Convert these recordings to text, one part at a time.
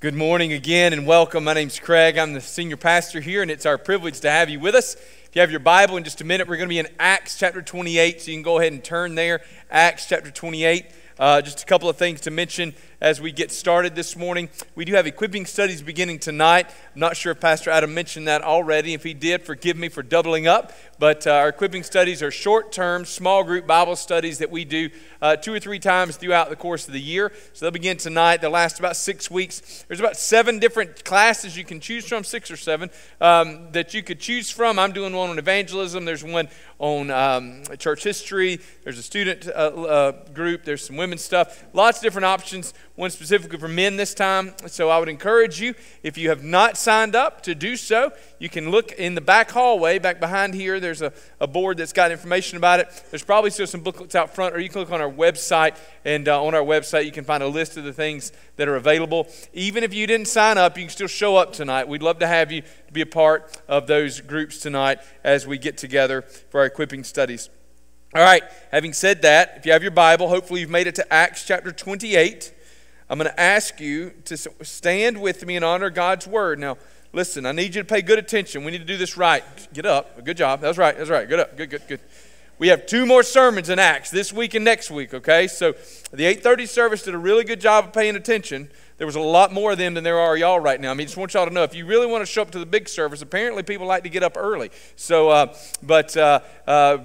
Good morning again and welcome. My name's Craig. I'm the senior pastor here, and it's our privilege to have you with us. If you have your Bible in just a minute, we're going to be in Acts chapter 28, so you can go ahead and turn there. Acts chapter 28. Uh, just a couple of things to mention as we get started this morning. We do have equipping studies beginning tonight. I'm not sure if Pastor Adam mentioned that already. If he did, forgive me for doubling up. But uh, our equipping studies are short term, small group Bible studies that we do uh, two or three times throughout the course of the year. So they'll begin tonight. They'll last about six weeks. There's about seven different classes you can choose from, six or seven, um, that you could choose from. I'm doing one on evangelism, there's one on um, church history, there's a student uh, uh group, there's some women's stuff. Lots of different options one specifically for men this time. So I would encourage you, if you have not signed up, to do so. You can look in the back hallway, back behind here. There's a, a board that's got information about it. There's probably still some booklets out front, or you can look on our website. And uh, on our website, you can find a list of the things that are available. Even if you didn't sign up, you can still show up tonight. We'd love to have you be a part of those groups tonight as we get together for our equipping studies. All right, having said that, if you have your Bible, hopefully you've made it to Acts chapter 28. I'm going to ask you to stand with me and honor God's word. Now, listen, I need you to pay good attention. We need to do this right. Get up. Good job. That's right. That's right. Good up. Good, good, good. We have two more sermons in Acts this week and next week, okay? So the 8:30 service did a really good job of paying attention. There was a lot more of them than there are y'all right now. I mean, just want y'all to know if you really want to show up to the big service, apparently people like to get up early. So, uh, but uh, uh,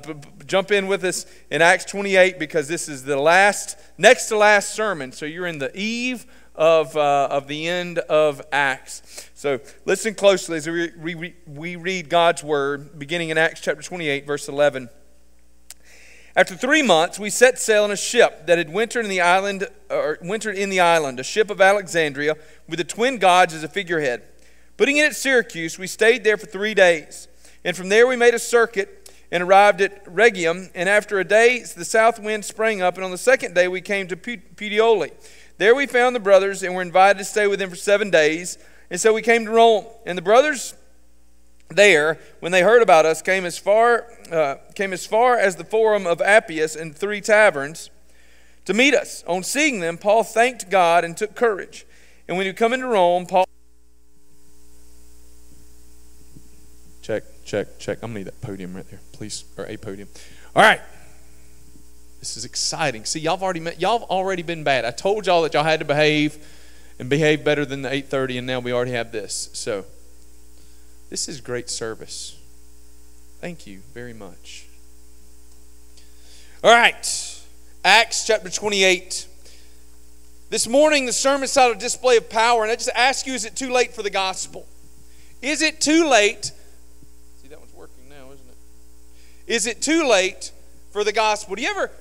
jump in with us in Acts 28 because this is the last, next to last sermon. So you're in the eve of, uh, of the end of Acts. So listen closely as we, we, we read God's word, beginning in Acts chapter 28, verse 11. After three months, we set sail in a ship that had wintered in the island, or wintered in the island, a ship of Alexandria with the twin gods as a figurehead. Putting in at Syracuse, we stayed there for three days, and from there we made a circuit and arrived at Rhegium. And after a day, the south wind sprang up, and on the second day we came to Puteoli. There we found the brothers and were invited to stay with them for seven days. And so we came to Rome, and the brothers there, when they heard about us, came as far, uh, came as, far as the forum of Appius and three taverns to meet us. On seeing them, Paul thanked God and took courage. And when you come into Rome, Paul. Check, check, check. I'm going to need that podium right there, please, or a podium. All right. This is exciting. See, y'all have already met, y'all have already been bad. I told y'all that y'all had to behave and behave better than the 8:30, and now we already have this. So this is great service. Thank you very much. All right, Acts chapter 28. This morning, the sermon saw a display of power, and I just ask you is it too late for the gospel? Is it too late? See, that one's working now, isn't it? Is it too late for the gospel? Do you ever,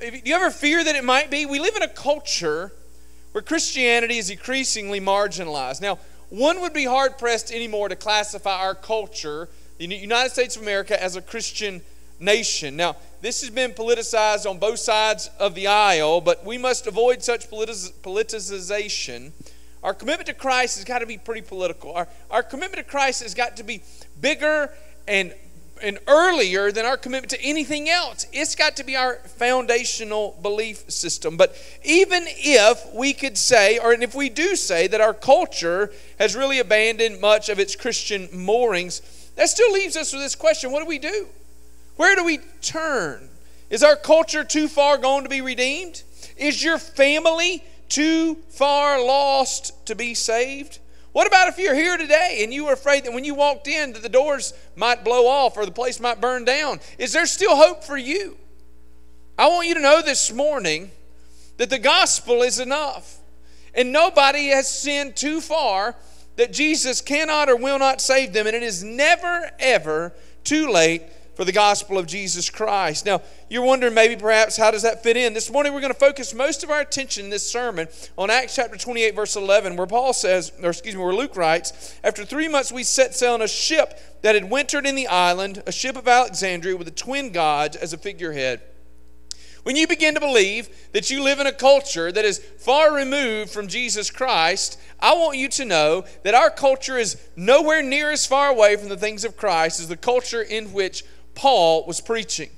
do you ever fear that it might be? We live in a culture where Christianity is increasingly marginalized. Now, one would be hard pressed anymore to classify our culture, the United States of America, as a Christian nation. Now, this has been politicized on both sides of the aisle, but we must avoid such politicization. Our commitment to Christ has got to be pretty political. Our, our commitment to Christ has got to be bigger and and earlier than our commitment to anything else. It's got to be our foundational belief system. But even if we could say, or if we do say, that our culture has really abandoned much of its Christian moorings, that still leaves us with this question what do we do? Where do we turn? Is our culture too far gone to be redeemed? Is your family too far lost to be saved? What about if you're here today and you were afraid that when you walked in that the doors might blow off or the place might burn down? Is there still hope for you? I want you to know this morning that the gospel is enough. And nobody has sinned too far that Jesus cannot or will not save them. And it is never, ever too late for the gospel of Jesus Christ. Now, you're wondering maybe perhaps how does that fit in? This morning we're going to focus most of our attention in this sermon on Acts chapter 28, verse 11, where Paul says, or excuse me, where Luke writes, After three months we set sail on a ship that had wintered in the island, a ship of Alexandria with the twin gods as a figurehead. When you begin to believe that you live in a culture that is far removed from Jesus Christ, I want you to know that our culture is nowhere near as far away from the things of Christ as the culture in which Paul was preaching.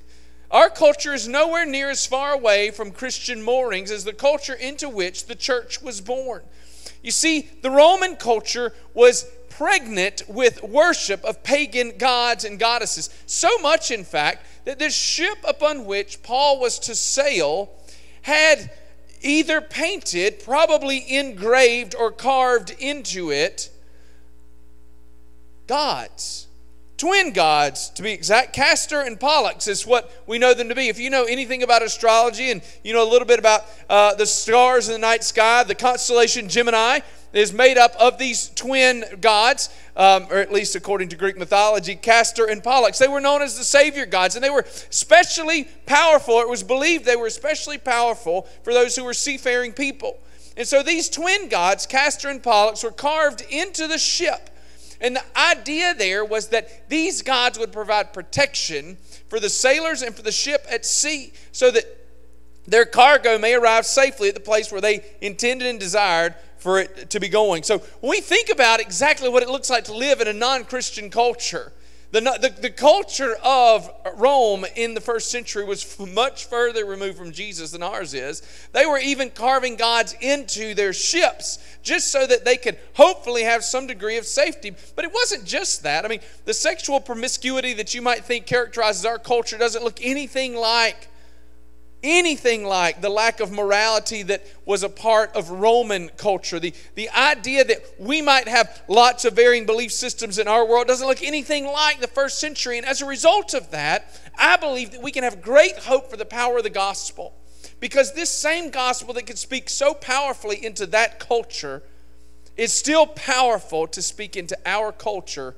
Our culture is nowhere near as far away from Christian moorings as the culture into which the church was born. You see, the Roman culture was pregnant with worship of pagan gods and goddesses. So much, in fact, that the ship upon which Paul was to sail had either painted, probably engraved, or carved into it gods twin gods to be exact. Castor and pollux is what we know them to be. If you know anything about astrology and you know a little bit about uh, the stars in the night sky the constellation gemini is made up of these twin gods um, or at least according to greek mythology castor and pollux. They were known as the savior gods and they were especially powerful. It was believed they were especially powerful for those who were seafaring people. And so these twin gods castor and pollux were carved into the ship and the idea there was that these gods would provide protection for the sailors and for the ship at sea so that their cargo may arrive safely at the place where they intended and desired for it to be going. So when we think about exactly what it looks like to live in a non Christian culture, the, the, the, culture of Rome in the first century was much further removed from Jesus than ours is. They were even carving gods into their ships just so that they could hopefully have some degree of safety. But it wasn't just that. I mean, the sexual promiscuity that you might think characterizes our culture doesn't look anything like anything like the lack of morality that was a part of Roman culture. The, the idea that we might have lots of varying belief systems in our world doesn't look anything like the first century. And as a result of that, I believe that we can have great hope for the power of the gospel. Because this same gospel that could speak so powerfully into that culture is still powerful to speak into our culture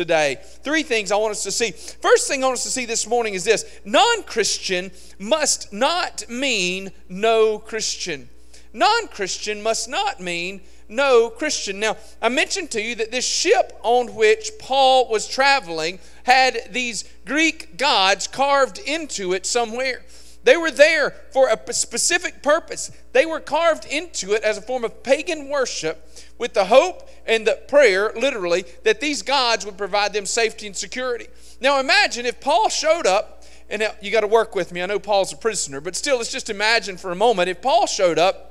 today. Three things I want us to see. First thing I want us to see this morning is this non Christian must not mean no Christian. Non Christian must not mean no Christian. Now, I mentioned to you that this ship on which Paul was traveling had these Greek gods carved into it somewhere. They were there for a specific purpose. They were carved into it as a form of pagan worship with the hope and the prayer, literally, that these gods would provide them safety and security. Now imagine if Paul showed up, and you got to work with me. I know Paul's a prisoner, but still, let's just imagine for a moment if Paul showed up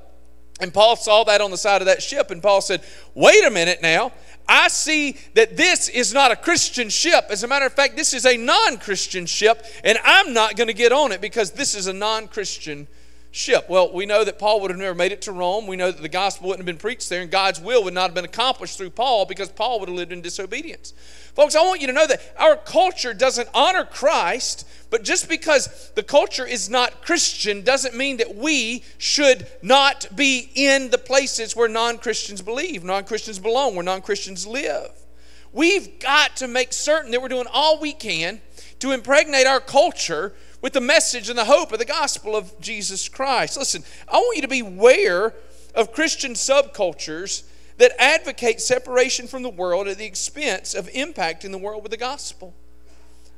and Paul saw that on the side of that ship, and Paul said, Wait a minute now. I see that this is not a Christian ship. As a matter of fact, this is a non Christian ship, and I'm not going to get on it because this is a non Christian ship. Well, we know that Paul would have never made it to Rome. We know that the gospel wouldn't have been preached there, and God's will would not have been accomplished through Paul because Paul would have lived in disobedience. Folks, I want you to know that our culture doesn't honor Christ, but just because the culture is not Christian doesn't mean that we should not be in the places where non Christians believe, non Christians belong, where non Christians live. We've got to make certain that we're doing all we can to impregnate our culture with the message and the hope of the gospel of Jesus Christ. Listen, I want you to beware of Christian subcultures that advocate separation from the world at the expense of impacting the world with the gospel.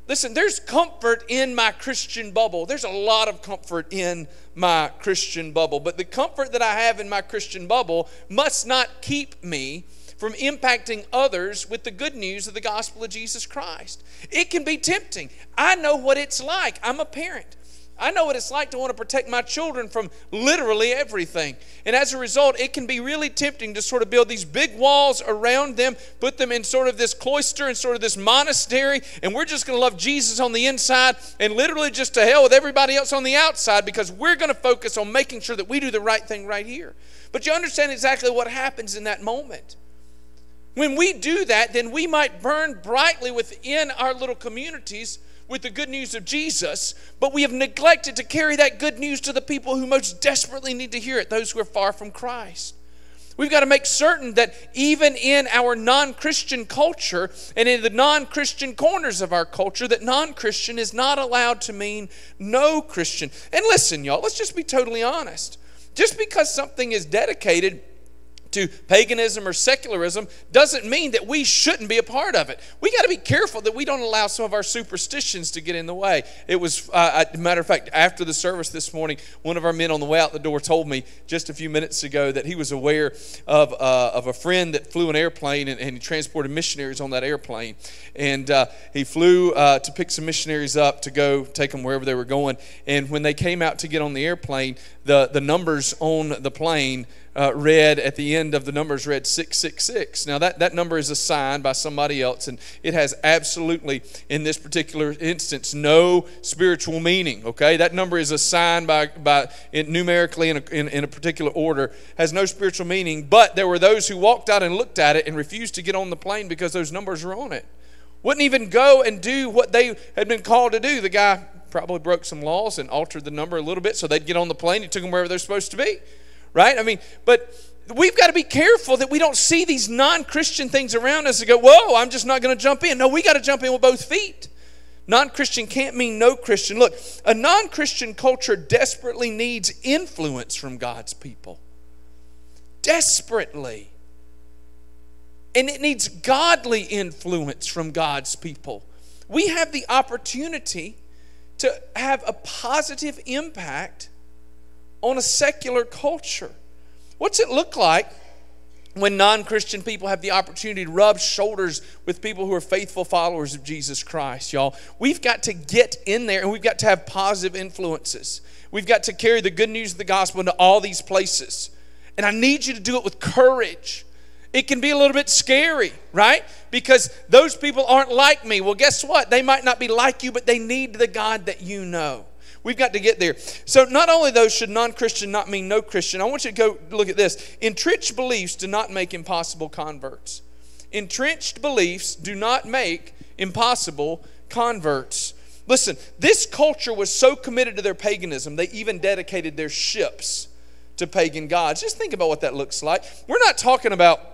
Listen, there's comfort in my Christian bubble. There's a lot of comfort in my Christian bubble. But the comfort that I have in my Christian bubble must not keep me from impacting others with the good news of the gospel of Jesus Christ. It can be tempting. I know what it's like. I'm a parent. I know what it's like to want to protect my children from literally everything. And as a result, it can be really tempting to sort of build these big walls around them, put them in sort of this cloister and sort of this monastery, and we're just going to love Jesus on the inside and literally just to hell with everybody else on the outside because we're going to focus on making sure that we do the right thing right here. But you understand exactly what happens in that moment. When we do that, then we might burn brightly within our little communities with the good news of Jesus, but we have neglected to carry that good news to the people who most desperately need to hear it, those who are far from Christ. We've got to make certain that even in our non Christian culture and in the non Christian corners of our culture, that non Christian is not allowed to mean no Christian. And listen, y'all, let's just be totally honest. Just because something is dedicated to paganism or secularism doesn't mean that we shouldn't be a part of it. We got to be careful that we don't allow some of our superstitions to get in the way. It was, uh, a matter of fact, after the service this morning, one of our men on the way out the door told me just a few minutes ago that he was aware of, uh, of a friend that flew an airplane and, and he transported missionaries on that airplane. And uh, he flew uh, to pick some missionaries up to go take them wherever they were going. And when they came out to get on the airplane, the, the numbers on the plane uh, read at the end of the numbers read 666. Now, that, that number is assigned by somebody else, and it has absolutely, in this particular instance, no spiritual meaning, okay? That number is assigned by, by numerically in a, in, in a particular order, has no spiritual meaning, but there were those who walked out and looked at it and refused to get on the plane because those numbers were on it. Wouldn't even go and do what they had been called to do. The guy probably broke some laws and altered the number a little bit so they'd get on the plane. He took them wherever they're supposed to be, right? I mean, but we've got to be careful that we don't see these non Christian things around us and go, whoa, I'm just not going to jump in. No, we got to jump in with both feet. Non Christian can't mean no Christian. Look, a non Christian culture desperately needs influence from God's people. Desperately. And it needs godly influence from God's people. We have the opportunity to have a positive impact on a secular culture. What's it look like when non Christian people have the opportunity to rub shoulders with people who are faithful followers of Jesus Christ, y'all? We've got to get in there and we've got to have positive influences. We've got to carry the good news of the gospel into all these places. And I need you to do it with courage. It can be a little bit scary, right? Because those people aren't like me. Well, guess what? They might not be like you, but they need the God that you know. We've got to get there. So, not only those should non Christian not mean no Christian, I want you to go look at this. Entrenched beliefs do not make impossible converts. Entrenched beliefs do not make impossible converts. Listen, this culture was so committed to their paganism, they even dedicated their ships to pagan gods. Just think about what that looks like. We're not talking about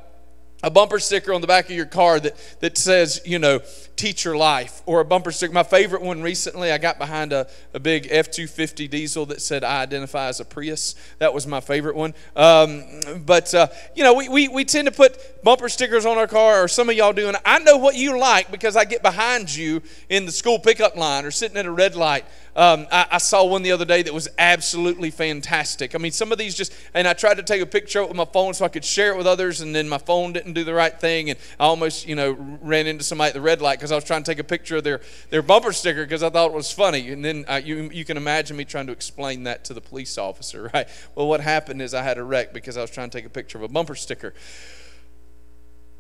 a bumper sticker on the back of your car that, that says, you know, teacher life, or a bumper sticker. My favorite one recently, I got behind a, a big F 250 diesel that said, I identify as a Prius. That was my favorite one. Um, but, uh, you know, we, we, we tend to put bumper stickers on our car, or some of y'all do, and I know what you like because I get behind you in the school pickup line or sitting at a red light. Um, I, I, saw one the other day that was absolutely fantastic. I mean, some of these just, and I tried to take a picture with my phone so I could share it with others, and then my phone didn't do the right thing, and I almost, you know, ran into somebody at the red light because I was trying to take a picture of their, their bumper sticker because I thought it was funny. And then uh, you, you can imagine me trying to explain that to the police officer, right? Well, what happened is I had a wreck because I was trying to take a picture of a bumper sticker.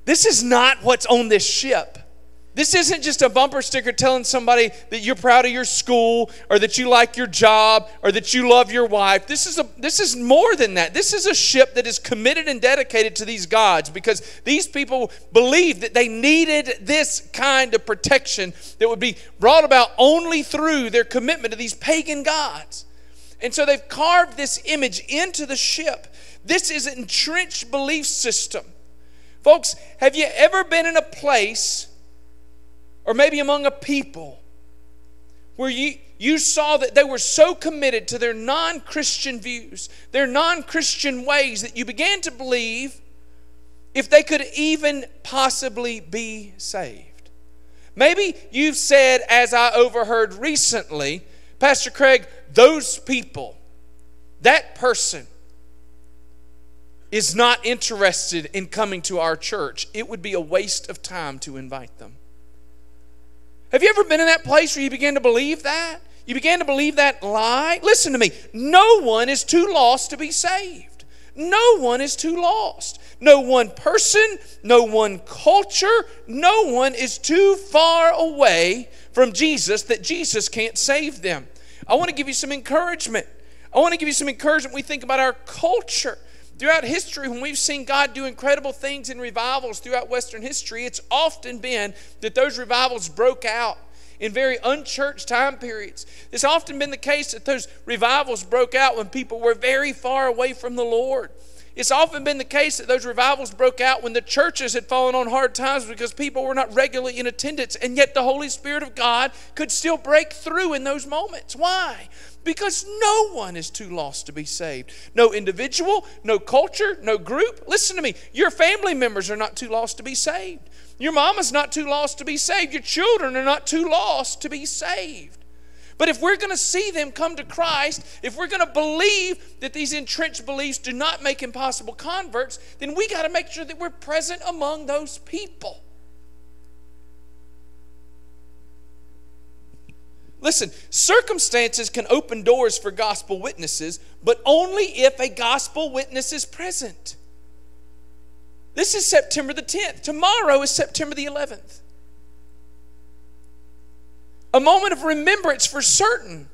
This is not what's on this ship. This isn't just a bumper sticker telling somebody that you're proud of your school or that you like your job or that you love your wife. This is a this is more than that. This is a ship that is committed and dedicated to these gods because these people believed that they needed this kind of protection that would be brought about only through their commitment to these pagan gods. And so they've carved this image into the ship. This is an entrenched belief system. Folks, have you ever been in a place or maybe among a people where you, you saw that they were so committed to their non Christian views, their non Christian ways, that you began to believe if they could even possibly be saved. Maybe you've said, as I overheard recently, Pastor Craig, those people, that person, is not interested in coming to our church. It would be a waste of time to invite them. Have you ever been in that place where you began to believe that? You began to believe that lie? Listen to me. No one is too lost to be saved. No one is too lost. No one person, no one culture, no one is too far away from Jesus that Jesus can't save them. I want to give you some encouragement. I want to give you some encouragement. We think about our culture. Throughout history, when we've seen God do incredible things in revivals throughout Western history, it's often been that those revivals broke out in very unchurched time periods. It's often been the case that those revivals broke out when people were very far away from the Lord. It's often been the case that those revivals broke out when the churches had fallen on hard times because people were not regularly in attendance, and yet the Holy Spirit of God could still break through in those moments. Why? Because no one is too lost to be saved. No individual, no culture, no group. Listen to me. Your family members are not too lost to be saved. Your mama's not too lost to be saved. Your children are not too lost to be saved. But if we're going to see them come to Christ, if we're going to believe that these entrenched beliefs do not make impossible converts, then we got to make sure that we're present among those people. Listen, circumstances can open doors for gospel witnesses, but only if a gospel witness is present. This is September the 10th. Tomorrow is September the 11th. A moment of remembrance for certain.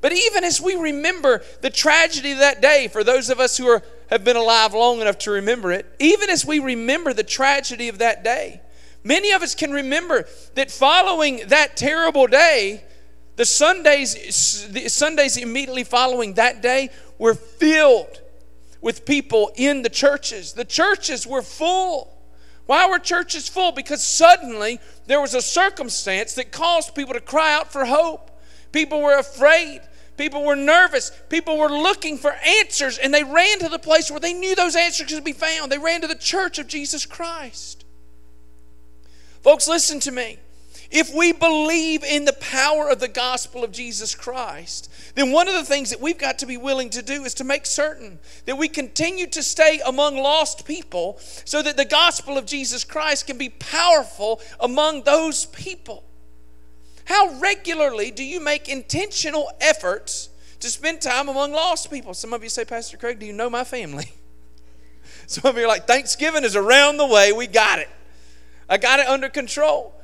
But even as we remember the tragedy of that day, for those of us who are, have been alive long enough to remember it, even as we remember the tragedy of that day, many of us can remember that following that terrible day, the Sundays, the Sundays immediately following that day were filled with people in the churches. The churches were full. Why were churches full? Because suddenly there was a circumstance that caused people to cry out for hope. People were afraid. People were nervous. People were looking for answers, and they ran to the place where they knew those answers could be found. They ran to the church of Jesus Christ. Folks, listen to me. If we believe in the power of the gospel of Jesus Christ, then one of the things that we've got to be willing to do is to make certain that we continue to stay among lost people so that the gospel of Jesus Christ can be powerful among those people. How regularly do you make intentional efforts to spend time among lost people? Some of you say, Pastor Craig, do you know my family? Some of you are like, Thanksgiving is around the way. We got it. I got it under control.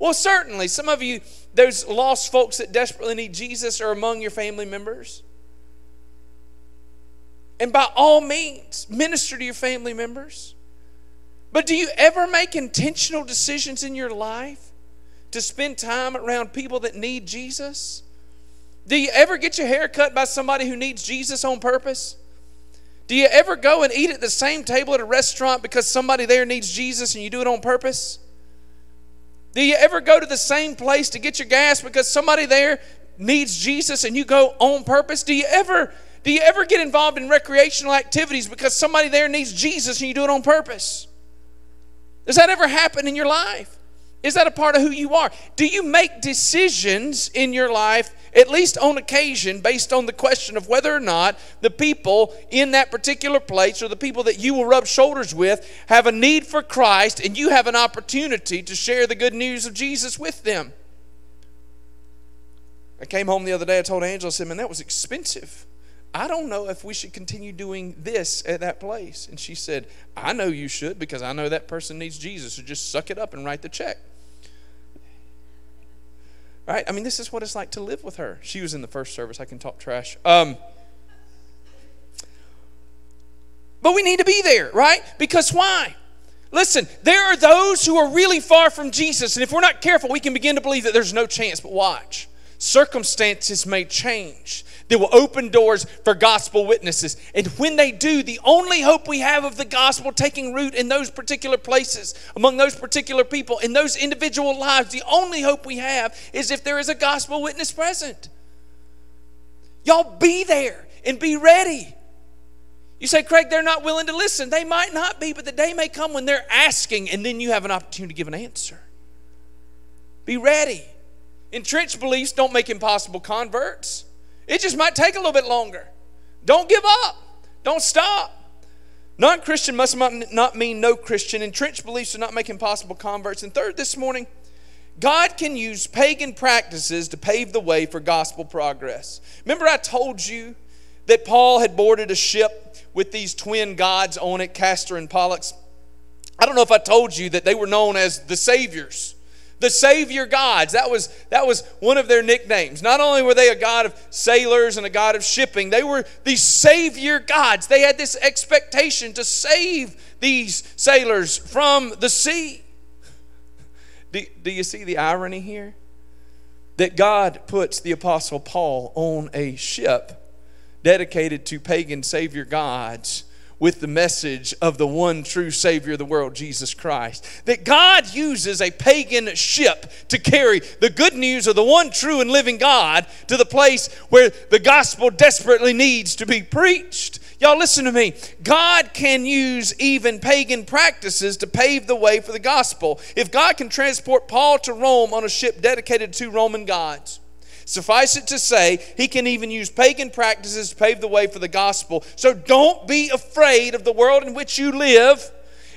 Well, certainly. Some of you, those lost folks that desperately need Jesus are among your family members. And by all means, minister to your family members. But do you ever make intentional decisions in your life to spend time around people that need Jesus? Do you ever get your hair cut by somebody who needs Jesus on purpose? Do you ever go and eat at the same table at a restaurant because somebody there needs Jesus and you do it on purpose? Do you ever go to the same place to get your gas because somebody there needs Jesus and you go on purpose? Do you ever do you ever get involved in recreational activities because somebody there needs Jesus and you do it on purpose? Does that ever happen in your life? Is that a part of who you are? Do you make decisions in your life, at least on occasion, based on the question of whether or not the people in that particular place or the people that you will rub shoulders with have a need for Christ and you have an opportunity to share the good news of Jesus with them? I came home the other day, I told Angela, I said, man, that was expensive. I don't know if we should continue doing this at that place. And she said, I know you should because I know that person needs Jesus. So just suck it up and write the check. Right? I mean, this is what it's like to live with her. She was in the first service. I can talk trash. Um, but we need to be there, right? Because why? Listen, there are those who are really far from Jesus, and if we're not careful, we can begin to believe that there's no chance. But watch circumstances may change that will open doors for gospel witnesses. And when they do, the only hope we have of the gospel taking root in those particular places, among those particular people, in those individual lives, the only hope we have is if there is a gospel witness present. Y'all be there and be ready. You say, Craig, they're not willing to listen. They might not be, but the day may come when they're asking, and then you have an opportunity to give an answer. Be ready. Entrenched beliefs don't make impossible converts. It just might take a little bit longer. Don't give up. Don't stop. Non Christian must not mean no Christian. Entrenched beliefs do not make impossible converts. And third, this morning, God can use pagan practices to pave the way for gospel progress. Remember, I told you that Paul had boarded a ship with these twin gods on it, Castor and Pollux. I don't know if I told you that they were known as the Saviors the savior gods. That was that was one of their nicknames. Not only were they a god of sailors and a god of shipping they were the savior gods. They had this expectation to save these sailors from the sea. Do, do you see the irony here? That god puts the apostle paul on a ship dedicated to pagan savior gods with the message of the one true Savior of the world, Jesus Christ. That God uses a pagan ship to carry the good news of the one true and living God to the place where the gospel desperately needs to be preached. Y'all, listen to me. God can use even pagan practices to pave the way for the gospel. If God can transport Paul to Rome on a ship dedicated to Roman gods, Suffice it to say, he can even use pagan practices to pave the way for the gospel. So don't be afraid of the world in which you live.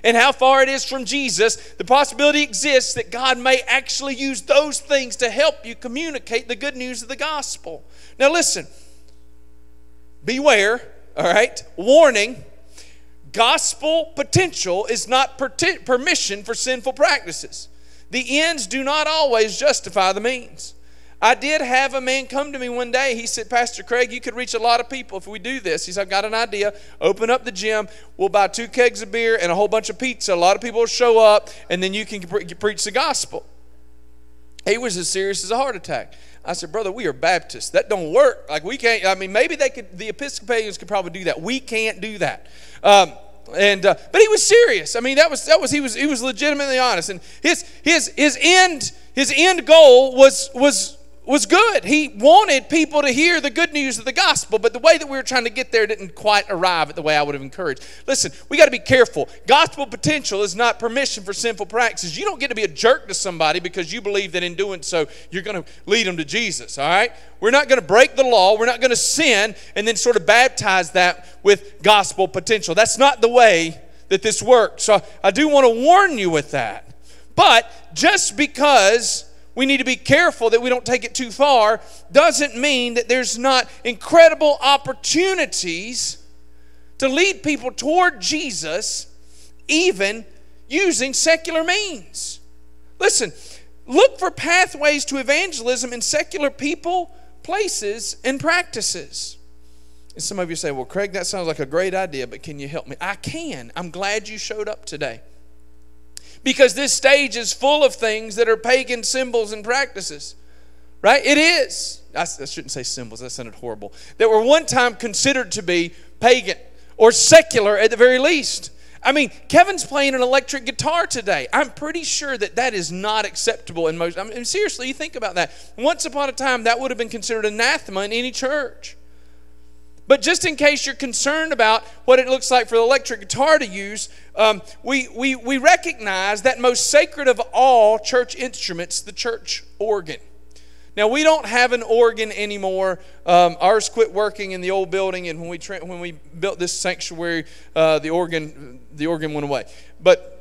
and how far it is from Jesus, the possibility exists that God may actually use those things to help you communicate the good news of the gospel. Now, listen, beware, all right? Warning gospel potential is not permission for sinful practices. The ends do not always justify the means. I did have a man come to me one day. He said, Pastor Craig, you could reach a lot of people if we do this. He said, I've got an idea. Open up the gym. We'll buy two kegs of beer and a whole bunch of pizza. A lot of people will show up, and then you can preach the gospel. He was as serious as a heart attack. I said, brother, we are Baptists. That don't work. Like we can't. I mean, maybe they could. The Episcopalians could probably do that. We can't do that. Um, and uh, but he was serious. I mean, that was that was he was he was legitimately honest. And his his his end his end goal was was was good. He wanted people to hear the good news of the gospel, but the way that we were trying to get there didn't quite arrive at the way I would have encouraged. Listen, we got to be careful. Gospel potential is not permission for sinful practices. You don't get to be a jerk to somebody because you believe that in doing so you're going to lead them to Jesus, all right? We're not going to break the law. We're not going to sin and then sort of baptize that with gospel potential. That's not the way that this works. So I do want to warn you with that. But just because we need to be careful that we don't take it too far doesn't mean that there's not incredible opportunities to lead people toward Jesus, even using secular means. Listen, look for pathways to evangelism in secular people, places, and practices. And some of you say, Well, Craig, that sounds like a great idea, but can you help me? I can. I'm glad you showed up today because this stage is full of things that are pagan symbols and practices. Right? It is. I, shouldn't say symbols, that sounded horrible. That were one time considered to be pagan or secular at the very least. I mean, Kevin's playing an electric guitar today. I'm pretty sure that that is not acceptable in most. I mean, seriously, you think about that. Once upon a time, that would have been considered anathema in any church. But just in case you're concerned about what it looks like for the electric guitar to use, um, we, we, we recognize that most sacred of all church instruments, the church organ. Now, we don't have an organ anymore. Um, ours quit working in the old building, and when we, tra- when we built this sanctuary, uh, the, organ, the organ went away. But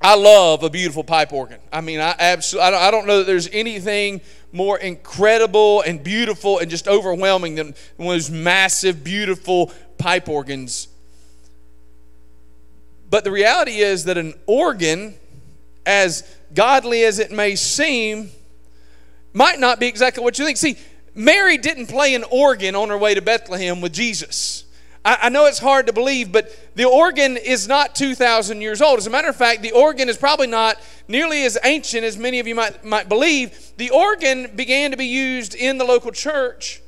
I love a beautiful pipe organ. I mean, I absolutely, I don't, know that there's anything more incredible and beautiful and just overwhelming than one of those massive, beautiful pipe organs. But the reality is that an organ, as godly as it may seem, might not be exactly what you think. See, Mary didn't play an organ on her way to Bethlehem with Jesus. I, I know it's hard to believe, but the organ is not 2,000 years old. As a matter of fact, the organ is probably not nearly as ancient as many of you might, might believe. The organ began to be used in the local church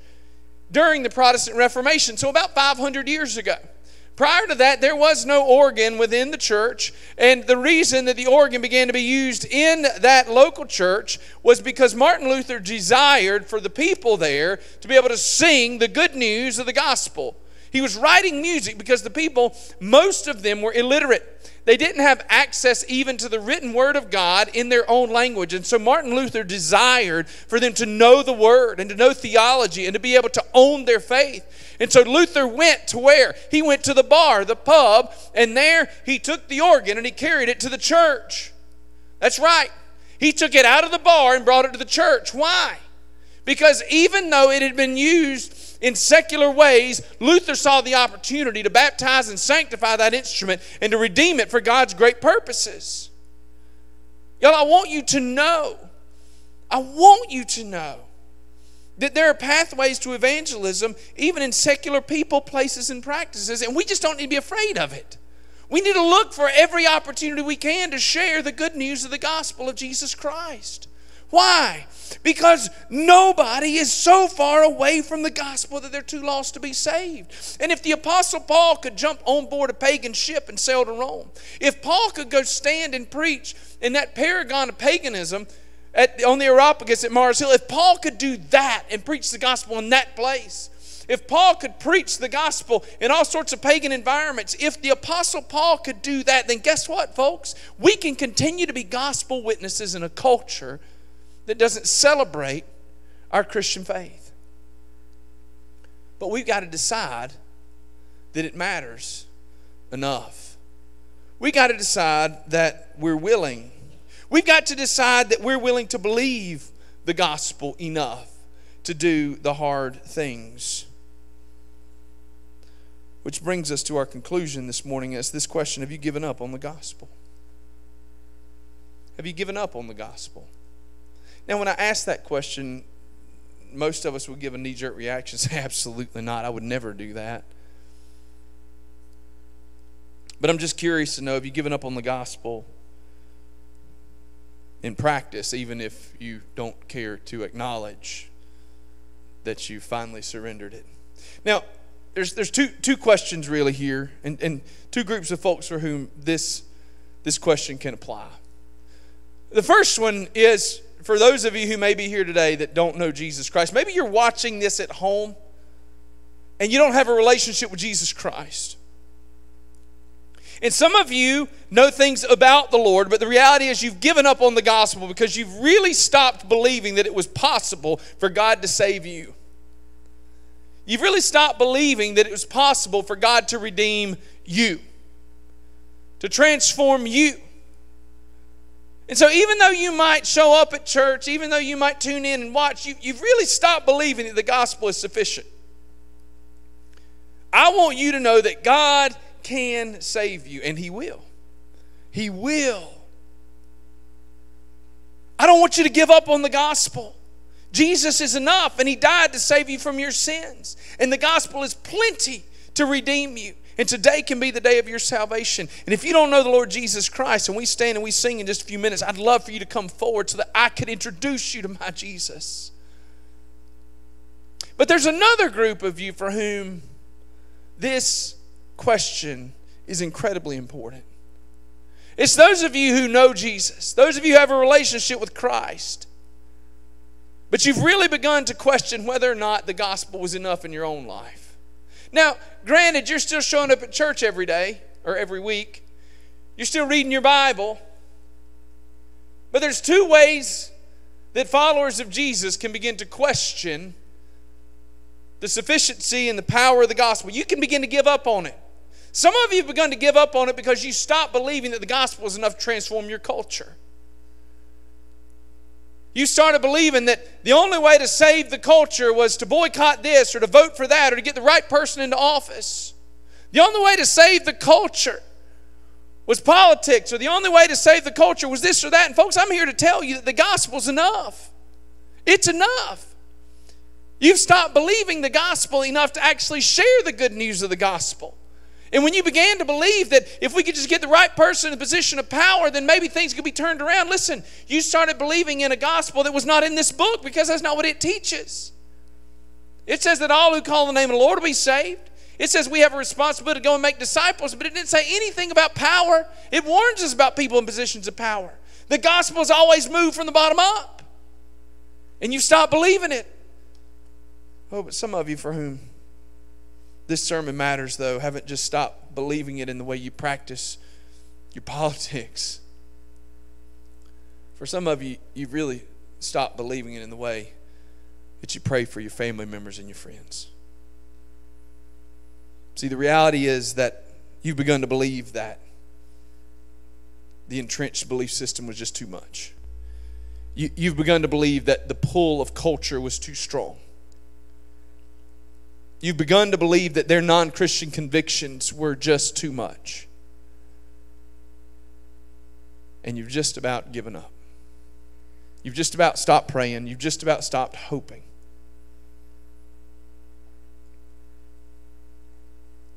during the Protestant Reformation, so about 500 years ago. Prior to that, there was no organ within the church, and the reason that the organ began to be used in that local church was because Martin Luther desired for the people there to be able to sing the good news of the gospel. He was writing music because the people, most of them were illiterate. They didn't have access even to the written word of God in their own language. And so Martin Luther desired for them to know the word and to know theology and to be able to own their faith. And so Luther went to where? He went to the bar, the pub, and there he took the organ and he carried it to the church. That's right. He took it out of the bar and brought it to the church. Why? Because even though it had been used in secular ways, Luther saw the opportunity to baptize and sanctify that instrument and to redeem it for God's great purposes. Y'all, I want you to know, I want you to know that there are pathways to evangelism even in secular people, places, and practices, and we just don't need to be afraid of it. We need to look for every opportunity we can to share the good news of the gospel of Jesus Christ. Why? Because nobody is so far away from the gospel that they're too lost to be saved. And if the Apostle Paul could jump on board a pagan ship and sail to Rome, if Paul could go stand and preach in that paragon of paganism at, on the Areopagus at Mars Hill, if Paul could do that and preach the gospel in that place, if Paul could preach the gospel in all sorts of pagan environments, if the Apostle Paul could do that, then guess what, folks? We can continue to be gospel witnesses in a culture that doesn't celebrate our Christian faith. But we've got to decide that it matters enough. we got to decide that we're willing. We've got to decide that we're willing to believe the gospel enough to do the hard things. Which brings us to our conclusion this morning as this question Have you given up on the gospel? Have you given up on the gospel? Now, when I ask that question, most of us would give a knee jerk reaction say, Absolutely not. I would never do that. But I'm just curious to know have you given up on the gospel in practice, even if you don't care to acknowledge that you finally surrendered it? Now, there's, there's two, two questions really here, and, and two groups of folks for whom this, this question can apply. The first one is for those of you who may be here today that don't know Jesus Christ. Maybe you're watching this at home and you don't have a relationship with Jesus Christ. And some of you know things about the Lord, but the reality is you've given up on the gospel because you've really stopped believing that it was possible for God to save you. You've really stopped believing that it was possible for God to redeem you, to transform you. And so, even though you might show up at church, even though you might tune in and watch, you, you've really stopped believing that the gospel is sufficient. I want you to know that God can save you, and He will. He will. I don't want you to give up on the gospel. Jesus is enough, and He died to save you from your sins. And the gospel is plenty to redeem you. And today can be the day of your salvation. And if you don't know the Lord Jesus Christ, and we stand and we sing in just a few minutes, I'd love for you to come forward so that I could introduce you to my Jesus. But there's another group of you for whom this question is incredibly important. It's those of you who know Jesus, those of you who have a relationship with Christ, but you've really begun to question whether or not the gospel was enough in your own life. Now, granted, you're still showing up at church every day or every week, you're still reading your Bible, but there's two ways that followers of Jesus can begin to question the sufficiency and the power of the gospel. You can begin to give up on it. Some of you have begun to give up on it because you stopped believing that the gospel is enough to transform your culture. You started believing that the only way to save the culture was to boycott this or to vote for that or to get the right person into office. The only way to save the culture was politics, or the only way to save the culture was this or that. And, folks, I'm here to tell you that the gospel's enough. It's enough. You've stopped believing the gospel enough to actually share the good news of the gospel. And when you began to believe that if we could just get the right person in a position of power, then maybe things could be turned around, listen, you started believing in a gospel that was not in this book because that's not what it teaches. It says that all who call the name of the Lord will be saved. It says we have a responsibility to go and make disciples, but it didn't say anything about power. It warns us about people in positions of power. The gospel has always moved from the bottom up, and you stop believing it. Oh, but some of you for whom this sermon matters, though, haven't just stopped believing it in the way you practice your politics. For some of you, you've really stopped believing it in the way that you pray for your family members and your friends. See, the reality is that you've begun to believe that the entrenched belief system was just too much. You, have begun to believe that the pull of culture was too strong. You've begun to believe that their non Christian convictions were just too much. And you've just about given up. You've just about stopped praying. You've just about stopped hoping.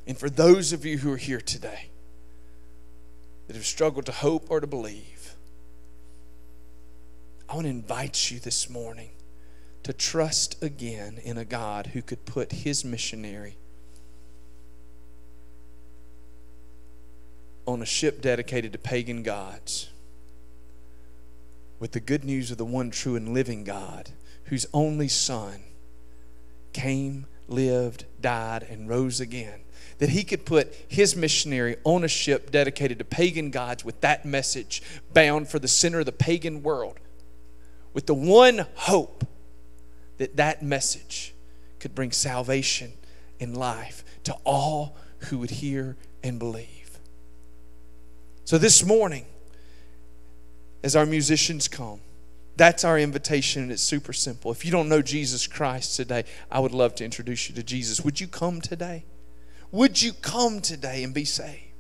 And for those of you who are here today that have struggled to hope or to believe, I want to invite you this morning to trust again in a God who could put his missionary on a ship dedicated to pagan gods with the good news of the one true and living God whose only Son came, lived, died, and rose again. That he could put his missionary on a ship dedicated to pagan gods with that message bound for the center of the pagan world with the one hope that that message could bring salvation and life to all who would hear and believe. So this morning, as our musicians come, that's our invitation, and it's super simple. If you don't know Jesus Christ today, I would love to introduce you to Jesus. Would you come today? Would you come today and be saved?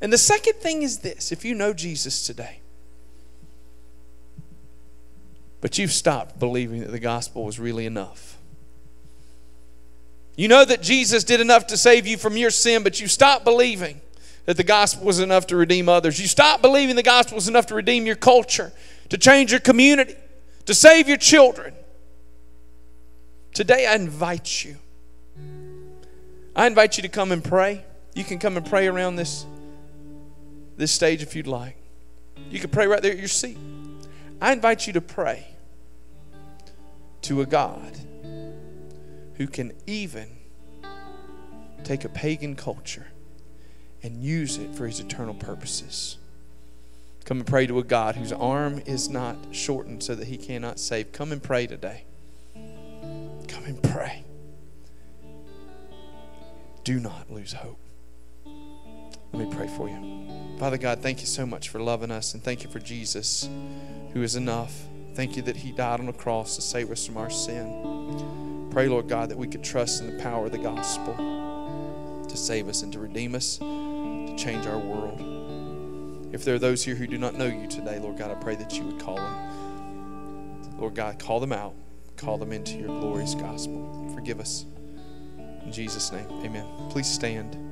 And the second thing is this if you know Jesus today, but you've stopped believing that the gospel was really enough. You know that Jesus did enough to save you from your sin, but you stopped believing that the gospel was enough to redeem others. You stopped believing the gospel was enough to redeem your culture, to change your community, to save your children. Today, I invite you. I invite you to come and pray. You can come and pray around this, this stage if you'd like. You can pray right there at your seat. I invite you to pray to a God who can even take a pagan culture and use it for his eternal purposes. Come and pray to a God whose arm is not shortened so that he cannot save. Come and pray today. Come and pray. Do not lose hope. Let me pray for you. Father God, thank you so much for loving us and thank you for Jesus who is enough. Thank you that he died on the cross to save us from our sin. Pray, Lord God, that we could trust in the power of the gospel to save us and to redeem us to change our world. If there are those here who do not know you today, Lord God, I pray that you would call them. Lord God, call them out. Call them into your glorious gospel. Forgive us. In Jesus' name, amen. Please stand.